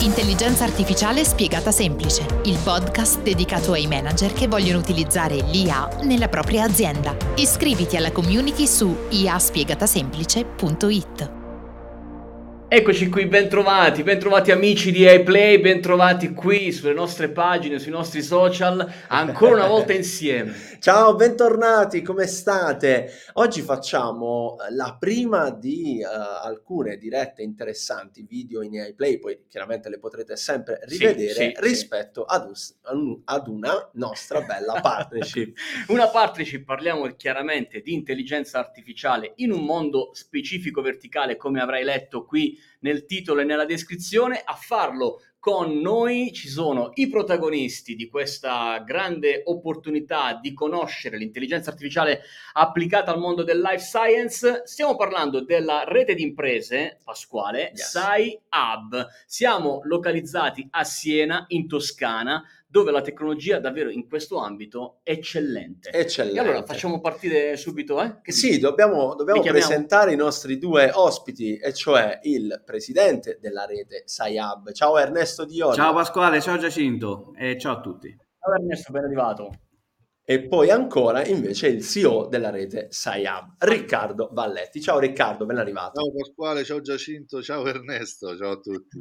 Intelligenza artificiale spiegata semplice, il podcast dedicato ai manager che vogliono utilizzare l'IA nella propria azienda. Iscriviti alla community su iaspiegatasemplice.it. Eccoci qui, bentrovati, bentrovati amici di iPlay, bentrovati qui sulle nostre pagine, sui nostri social, ancora una volta insieme. Ciao, bentornati, come state? Oggi facciamo la prima di uh, alcune dirette interessanti video in iPlay, poi chiaramente le potrete sempre rivedere sì, sì, rispetto sì. Ad, us- ad, una nostra bella partnership. una partnership, parliamo chiaramente di intelligenza artificiale in un mondo specifico verticale, come avrai letto qui nel titolo e nella descrizione. A farlo con noi ci sono i protagonisti di questa grande opportunità di conoscere l'intelligenza artificiale applicata al mondo del life science. Stiamo parlando della rete di imprese, Pasquale, yes. Sai Hub. Siamo localizzati a Siena, in Toscana, dove la tecnologia davvero in questo ambito è eccellente. Eccellente. E allora facciamo partire subito, eh? Che sì, dobbiamo, dobbiamo presentare i nostri due ospiti, e cioè il presidente della rete SciHub. Ciao Ernesto Diori. Ciao Pasquale, ciao Giacinto e ciao a tutti. Ciao Ernesto, ben arrivato e poi ancora invece il CEO della rete SciHub, Riccardo Valletti. Ciao Riccardo, ben arrivato. Ciao Pasquale, ciao Giacinto, ciao Ernesto, ciao a tutti.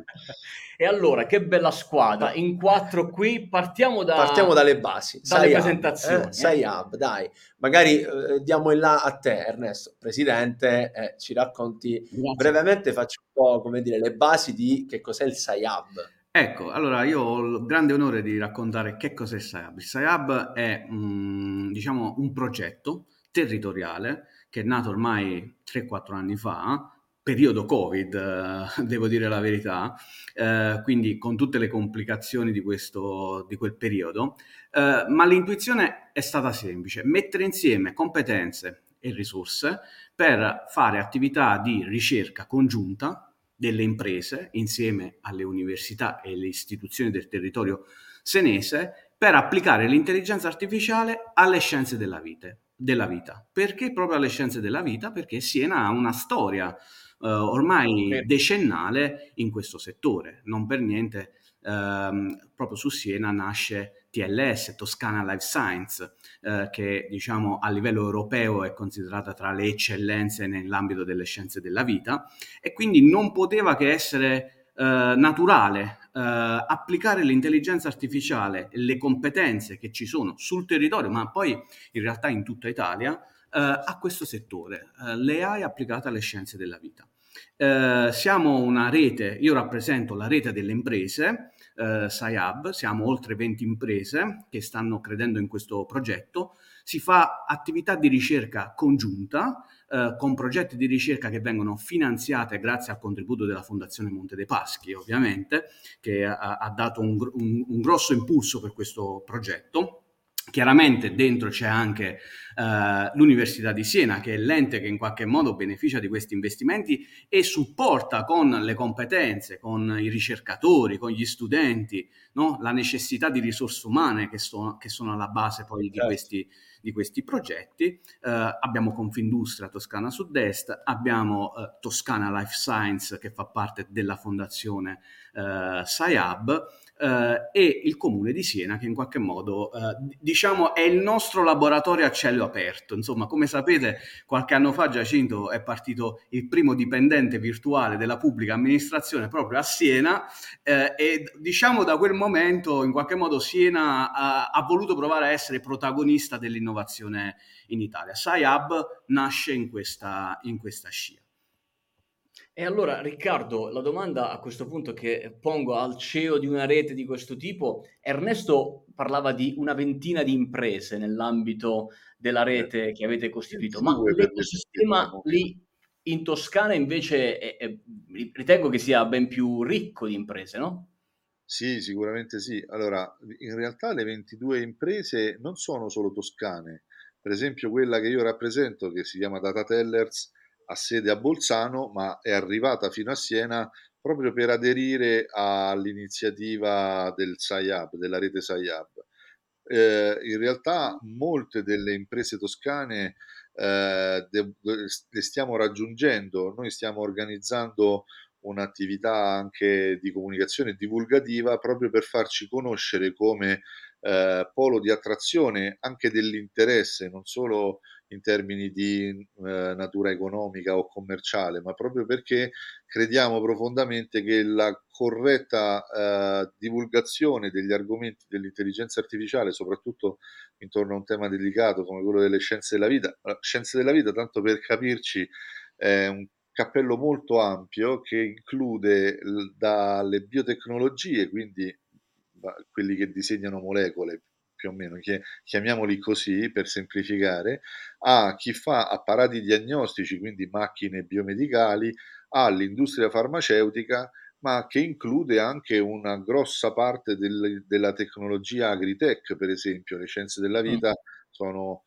e allora, che bella squadra, in quattro qui, partiamo, da... partiamo dalle basi. Dalle Sci presentazioni. Eh? SciHub, dai, magari eh, diamo in là a te Ernesto, presidente, eh, ci racconti Grazie. brevemente, faccio un po' come dire le basi di che cos'è il SciHub. Ecco, allora io ho il grande onore di raccontare che cos'è il SciHub. SciHub è um, diciamo, un progetto territoriale che è nato ormai 3-4 anni fa, periodo Covid, eh, devo dire la verità, eh, quindi con tutte le complicazioni di, questo, di quel periodo, eh, ma l'intuizione è stata semplice, mettere insieme competenze e risorse per fare attività di ricerca congiunta delle imprese insieme alle università e alle istituzioni del territorio senese per applicare l'intelligenza artificiale alle scienze della vita. Della vita. Perché proprio alle scienze della vita? Perché Siena ha una storia eh, ormai decennale in questo settore. Non per niente ehm, proprio su Siena nasce TLS, Toscana Life Science, eh, che diciamo a livello europeo è considerata tra le eccellenze nell'ambito delle scienze della vita e quindi non poteva che essere eh, naturale eh, applicare l'intelligenza artificiale e le competenze che ci sono sul territorio, ma poi in realtà in tutta Italia, eh, a questo settore, eh, le AI applicate alle scienze della vita. Eh, siamo una rete, io rappresento la rete delle imprese, eh, SciHub, siamo oltre 20 imprese che stanno credendo in questo progetto, si fa attività di ricerca congiunta eh, con progetti di ricerca che vengono finanziate grazie al contributo della Fondazione Monte dei Paschi, ovviamente, che ha, ha dato un, un, un grosso impulso per questo progetto. Chiaramente dentro c'è anche uh, l'Università di Siena, che è l'ente che in qualche modo beneficia di questi investimenti e supporta con le competenze, con i ricercatori, con gli studenti, no? la necessità di risorse umane che, so, che sono alla base poi di certo. questi, di questi progetti. Uh, abbiamo Confindustria Toscana Sud-Est, abbiamo uh, Toscana Life Science che fa parte della fondazione SciHub Uh, e il comune di Siena che in qualche modo uh, diciamo è il nostro laboratorio a cielo aperto. Insomma come sapete qualche anno fa Giacinto è partito il primo dipendente virtuale della pubblica amministrazione proprio a Siena uh, e diciamo da quel momento in qualche modo Siena ha, ha voluto provare a essere protagonista dell'innovazione in Italia. SciHub nasce in questa, in questa scia e allora, Riccardo, la domanda a questo punto che pongo al CEO di una rete di questo tipo, Ernesto parlava di una ventina di imprese nell'ambito della rete che avete costituito, ma l'ecosistema lì in Toscana invece è, è, ritengo che sia ben più ricco di imprese, no? Sì, sicuramente sì. Allora, in realtà le 22 imprese non sono solo toscane. Per esempio quella che io rappresento, che si chiama Data Tellers, ha sede a Bolzano, ma è arrivata fino a Siena proprio per aderire all'iniziativa del SciHub, della rete SciHub. Eh, in realtà molte delle imprese toscane eh, de- le stiamo raggiungendo, noi stiamo organizzando un'attività anche di comunicazione divulgativa proprio per farci conoscere come eh, polo di attrazione anche dell'interesse, non solo in termini di eh, natura economica o commerciale, ma proprio perché crediamo profondamente che la corretta eh, divulgazione degli argomenti dell'intelligenza artificiale, soprattutto intorno a un tema delicato come quello delle scienze della vita, scienze della vita, tanto per capirci, è un cappello molto ampio che include dalle biotecnologie, quindi quelli che disegnano molecole più o meno, chiamiamoli così per semplificare, a chi fa apparati diagnostici, quindi macchine biomedicali, all'industria farmaceutica, ma che include anche una grossa parte del, della tecnologia agritech, per esempio, le scienze della vita sono,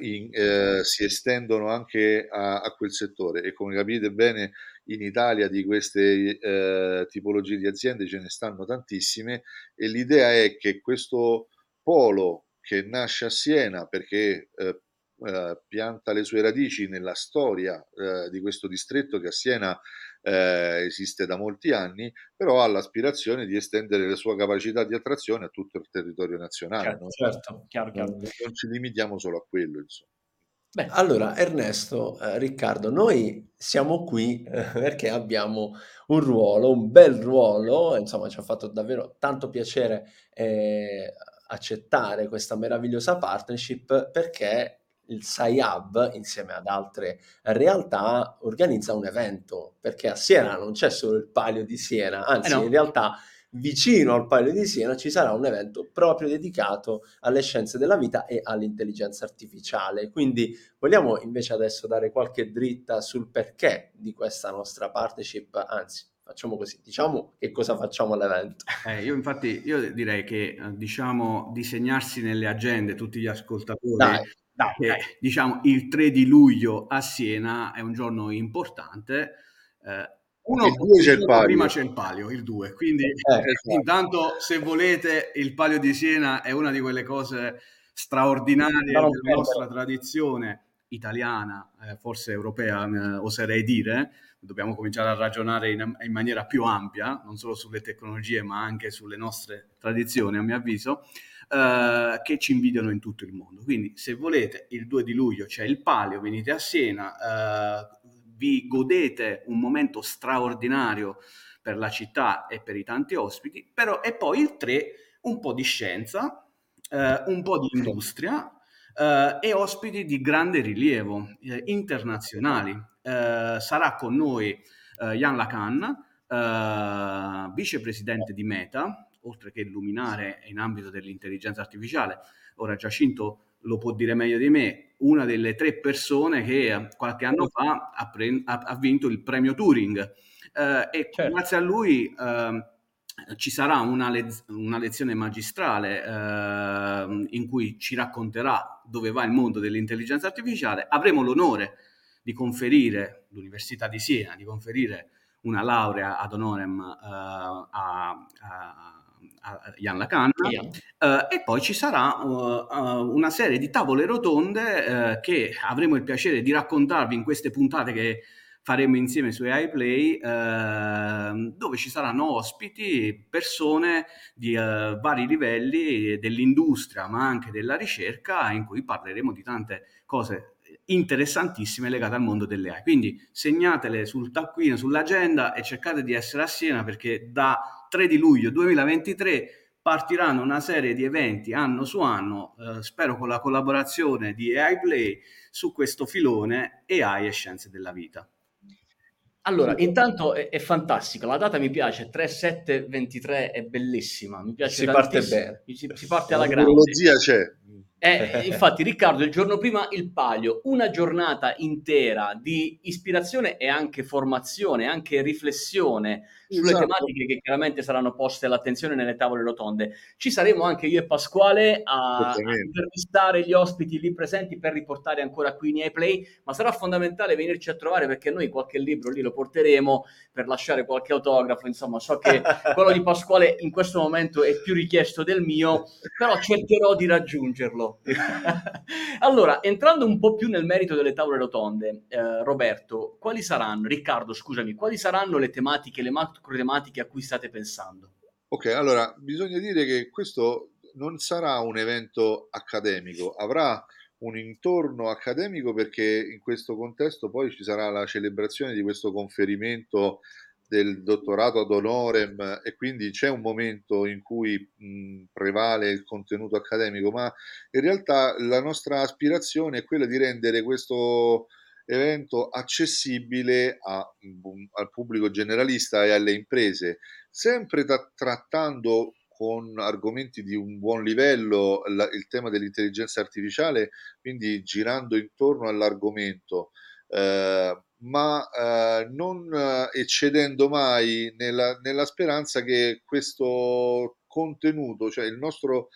in, eh, si estendono anche a, a, quel settore. E come capite bene in Italia di queste eh, tipologie di aziende ce ne stanno tantissime e l'idea è che questo polo che nasce a Siena perché eh, eh, pianta le sue radici nella storia eh, di questo distretto che a Siena eh, esiste da molti anni, però ha l'aspirazione di estendere la sua capacità di attrazione a tutto il territorio nazionale. Certo, no? certo chiaro, chiaro. Non, non ci limitiamo solo a quello, insomma. Beh, allora Ernesto, eh, Riccardo, noi siamo qui eh, perché abbiamo un ruolo, un bel ruolo, insomma ci ha fatto davvero tanto piacere eh, accettare questa meravigliosa partnership perché il SciHub, insieme ad altre realtà, organizza un evento, perché a Siena non c'è solo il Palio di Siena, anzi eh no. in realtà vicino al Palio di Siena ci sarà un evento proprio dedicato alle scienze della vita e all'intelligenza artificiale. Quindi vogliamo invece adesso dare qualche dritta sul perché di questa nostra partnership, anzi facciamo così, diciamo che cosa facciamo all'evento. Eh, io infatti io direi che eh, diciamo disegnarsi nelle agende tutti gli ascoltatori dai, dai, che dai. diciamo il 3 di luglio a Siena è un giorno importante. Eh, uno, c'è il palio. prima c'è il palio, il 2, quindi eh, esatto. intanto se volete il palio di Siena è una di quelle cose straordinarie della nostra tradizione italiana, eh, forse europea, eh, oserei dire, dobbiamo cominciare a ragionare in, in, maniera più ampia, non solo sulle tecnologie, ma anche sulle nostre tradizioni, a mio avviso, eh, che ci invidiano in tutto il mondo. Quindi, se volete, il 2 di luglio c'è il Palio, venite a Siena, eh, vi godete un momento straordinario per la città e per i tanti ospiti, però e poi il 3 un po' di scienza, eh, un po' di industria, Uh, e ospiti di grande rilievo eh, internazionali. Uh, sarà con noi uh, Jan Lacan, vicepresidente di Meta, oltre che luminare in ambito dell'intelligenza artificiale. Ora Giacinto lo può dire meglio di me, una delle tre persone che qualche anno fa ha, pre- ha vinto il premio Turing e certo. grazie a lui ehm, ci sarà una, le- una lezione magistrale eh, in cui ci racconterà dove va il mondo dell'intelligenza artificiale. Avremo l'onore di conferire, l'Università di Siena, di conferire una laurea ad honorem uh, a, a, a Jan Lacan uh, e poi ci sarà uh, una serie di tavole rotonde che avremo il piacere di raccontarvi in queste puntate che faremo insieme su AI Play, eh, dove ci saranno ospiti, persone di eh, vari livelli dell'industria, ma anche della ricerca, in cui parleremo di tante cose interessantissime legate al mondo delle AI. Quindi segnatele sul taccuino, sull'agenda e cercate di essere a Siena perché da 3 di luglio 2023 partiranno una serie di eventi anno su anno, eh, spero con la collaborazione di AI Play, su questo filone AI e scienze della vita. Allora, intanto è, è fantastico, la data mi piace, 3-7-23 è bellissima, mi piace si parte bene. Si, si parte alla grande. La c'è. Eh, infatti, Riccardo, il giorno prima il palio, una giornata intera di ispirazione e anche formazione, anche riflessione sulle esatto. tematiche che chiaramente saranno poste all'attenzione nelle tavole rotonde. Ci saremo anche io e Pasquale a, a intervistare gli ospiti lì presenti per riportare ancora qui in Play, ma sarà fondamentale venirci a trovare perché noi qualche libro lì lo porteremo per lasciare qualche autografo. Insomma, so che quello di Pasquale in questo momento è più richiesto del mio, però cercherò di raggiungerlo. allora, entrando un po' più nel merito delle tavole rotonde, eh, Roberto, quali saranno, Riccardo, scusami, quali saranno le tematiche, le macro tematiche a cui state pensando? Ok, allora, bisogna dire che questo non sarà un evento accademico, avrà un intorno accademico perché in questo contesto poi ci sarà la celebrazione di questo conferimento del dottorato ad honorem e quindi c'è un momento in cui mh, prevale il contenuto accademico, ma in realtà la nostra aspirazione è quella di rendere questo evento accessibile a, al pubblico generalista e alle imprese, sempre tra- trattando con argomenti di un buon livello la, il tema dell'intelligenza artificiale, quindi girando intorno all'argomento. Eh, ma eh, non eh, eccedendo mai nella, nella, speranza che questo contenuto, cioè il nostro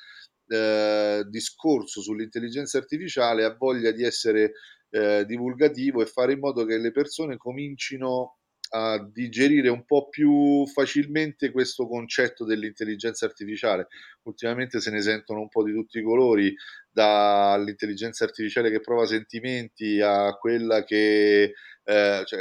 eh, discorso sull'intelligenza artificiale, ha voglia di essere eh, divulgativo e fare in modo che le persone comincino a digerire un po' più facilmente questo concetto dell'intelligenza artificiale. Ultimamente se ne sentono un po' di tutti i colori, dall'intelligenza artificiale che prova sentimenti a quella che eh, cioè,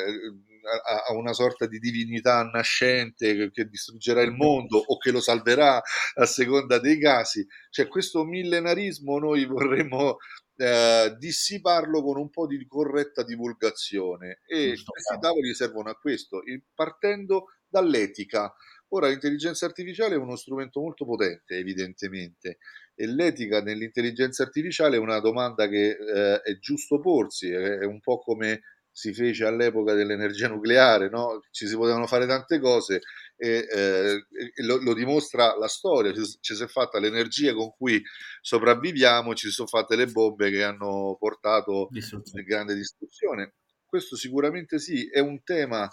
a una sorta di divinità nascente che, che, distruggerà il mondo o che lo salverà a seconda dei casi. Cioè, questo millenarismo noi vorremmo eh, dissiparlo con un po' di corretta divulgazione e Giusto, questi tavoli servono a questo, partendo dall'etica. Ora l'intelligenza artificiale è uno strumento molto potente, evidentemente, e l'etica nell'intelligenza artificiale è una domanda che eh, è giusto porsi, è, è un po' come si fece all'epoca dell'energia nucleare, no? ci si potevano fare tante cose e, eh, e lo, lo, dimostra la storia, ci, ci, si è fatta l'energia con cui sopravviviamo, ci sono fatte le bombe che hanno portato a grande distruzione. Questo sicuramente sì, è un tema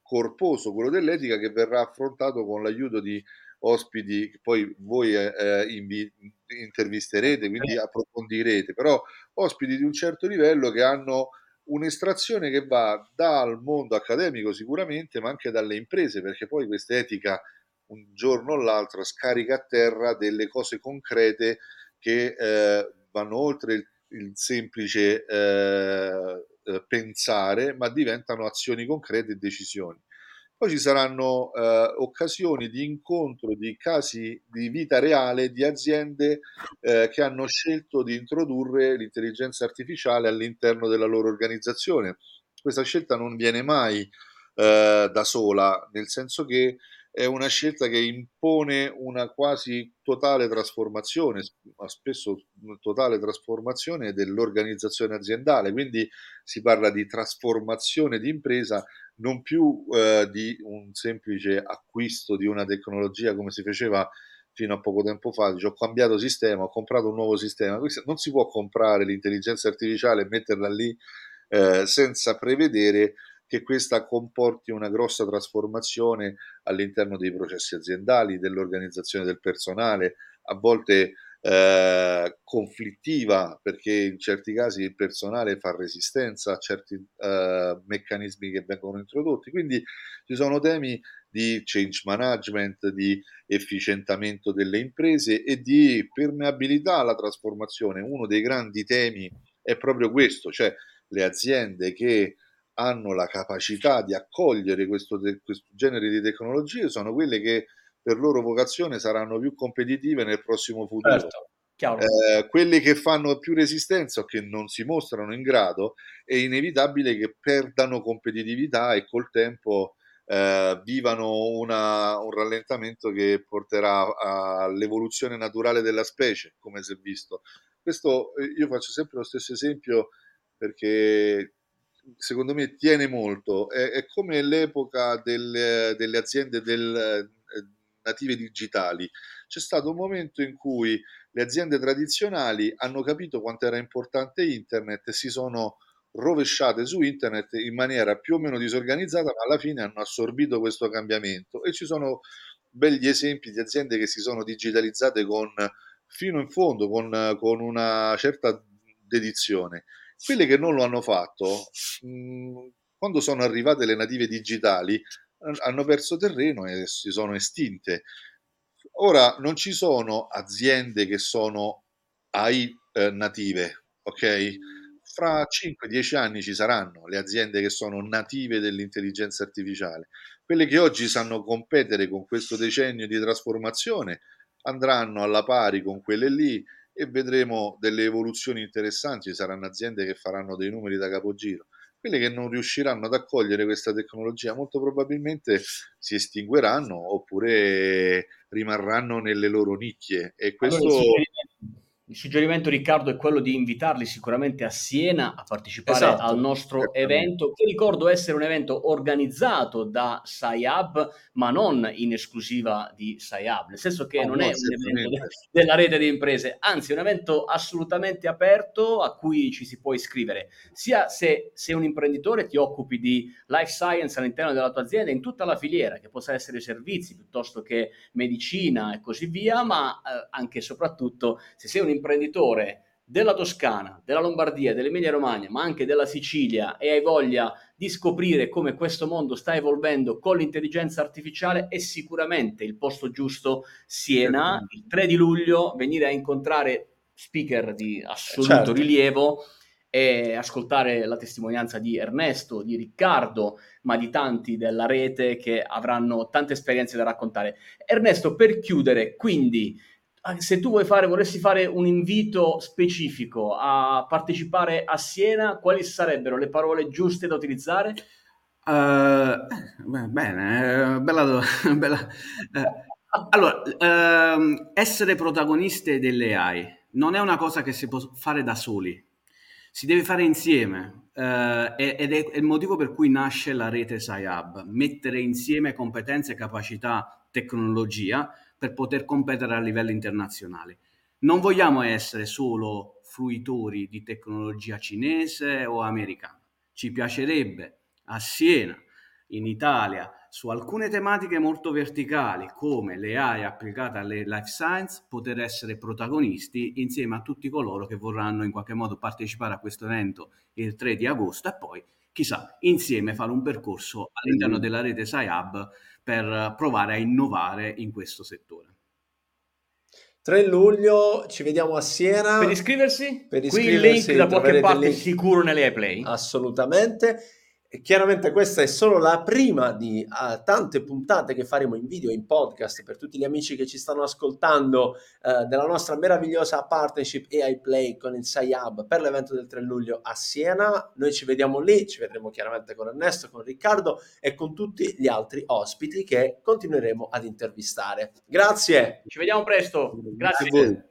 corposo, quello dell'etica, che verrà affrontato con l'aiuto di ospiti che poi voi eh, eh invi- intervisterete, quindi approfondirete, però ospiti di un certo livello che hanno un'estrazione che va dal mondo accademico sicuramente, ma anche dalle imprese, perché poi questa etica un giorno o l'altro scarica a terra delle cose concrete che eh, vanno oltre il, il semplice eh, eh pensare, ma diventano azioni concrete e decisioni. Poi ci saranno eh, occasioni di incontro di casi di vita reale di aziende eh, che hanno scelto di introdurre l'intelligenza artificiale all'interno della loro organizzazione. Questa scelta non viene mai eh, da sola, nel senso che è una scelta che impone una quasi totale trasformazione, ma spesso totale trasformazione dell'organizzazione aziendale. Quindi si parla di trasformazione di impresa non più eh, di un semplice acquisto di una tecnologia come si faceva fino a poco tempo fa, dice ho cambiato sistema, ho comprato un nuovo sistema, non si può comprare l'intelligenza artificiale e metterla lì eh, senza prevedere che questa comporti una grossa trasformazione all'interno dei processi aziendali, dell'organizzazione del personale, a volte eh, conflittiva perché in certi casi il personale fa resistenza a certi eh, meccanismi che vengono introdotti. Quindi ci sono temi di change management, di efficientamento delle imprese e di permeabilità alla trasformazione. Uno dei grandi temi è proprio questo, cioè le aziende che hanno la capacità di accogliere questo, questo genere di tecnologie sono quelle che per loro vocazione saranno più competitive nel prossimo futuro. Certo. Eh, quelli che fanno più resistenza o che non si mostrano in grado è inevitabile che perdano competitività e col tempo eh, vivano una, un rallentamento che porterà all'evoluzione naturale della specie, come si è visto. Questo eh, io faccio sempre lo stesso esempio perché secondo me tiene molto. È, è come l'epoca del, delle aziende del, native digitali. C'è stato un momento in cui le aziende tradizionali hanno capito quanto era importante internet e si sono rovesciate su internet in maniera più o meno disorganizzata, ma alla fine hanno assorbito questo cambiamento e ci sono begli esempi di aziende che si sono digitalizzate con, fino in fondo, con, con una certa dedizione. Quelle che non lo hanno fatto, mh, quando sono arrivate le native digitali, hanno perso terreno e si sono estinte. Ora non ci sono aziende che sono AI eh, native, ok? Fra 5-10 anni ci saranno le aziende che sono native dell'intelligenza artificiale. Quelle che oggi sanno competere con questo decennio di trasformazione andranno alla pari con quelle lì e vedremo delle evoluzioni interessanti, ci saranno aziende che faranno dei numeri da capogiro. Quelle che non riusciranno ad accogliere questa tecnologia molto probabilmente si estingueranno oppure rimarranno nelle loro nicchie e questo allora, il suggerimento, Riccardo, è quello di invitarli sicuramente a Siena a partecipare esatto, al nostro evento, che ricordo essere un evento organizzato da SciHub, ma non in esclusiva di SciHub, nel senso che oh, non è un evento de- della rete di imprese, anzi è un evento assolutamente aperto a cui ci si può iscrivere, sia se sei un imprenditore ti occupi di life science all'interno della tua azienda, in tutta la filiera, che possa essere servizi piuttosto che medicina e così via, ma eh, anche e soprattutto se sei un imprenditore imprenditore della Toscana, della Lombardia, dell'Emilia Romagna, ma anche della Sicilia e hai voglia di scoprire come questo mondo sta evolvendo con l'intelligenza artificiale, è sicuramente il posto giusto Siena, il 3 di luglio, venire a incontrare speaker di assoluto certo. rilievo e ascoltare la testimonianza di Ernesto, di Riccardo, ma di tanti della rete che avranno tante esperienze da raccontare. Ernesto, per chiudere, quindi se tu vuoi fare, vorresti fare un invito specifico a partecipare a Siena, quali sarebbero le parole giuste da utilizzare? Uh, bene, bella, bella uh, allora, uh, essere protagoniste delle AI non è una cosa che si può fare da soli, si deve fare insieme uh, ed è il motivo per cui nasce la rete SciHub, mettere insieme competenze, capacità, tecnologia per poter competere a livello internazionale. Non vogliamo essere solo fruitori di tecnologia cinese o americana. Ci piacerebbe a Siena, in Italia, su alcune tematiche molto verticali come le AI applicate alle life science, poter essere protagonisti insieme a tutti coloro che vorranno in qualche modo partecipare a questo evento il 3 di agosto e poi, chissà, insieme fare un percorso all'interno della rete SciHub per provare a innovare in questo settore. 3 luglio ci vediamo a Siena. Per iscriversi? Per iscriversi Qui il link da qualche parte sicuro nelle iPlay. Assolutamente. E chiaramente questa è solo la prima di uh, tante puntate che faremo in video e in podcast per tutti gli amici che ci stanno ascoltando uh, della nostra meravigliosa partnership AI Play con il SciHub per l'evento del 3 luglio a Siena. Noi ci vediamo lì, ci vedremo chiaramente con Ernesto, con Riccardo e con tutti gli altri ospiti che continueremo ad intervistare. Grazie. Ci vediamo presto. Grazie. Grazie.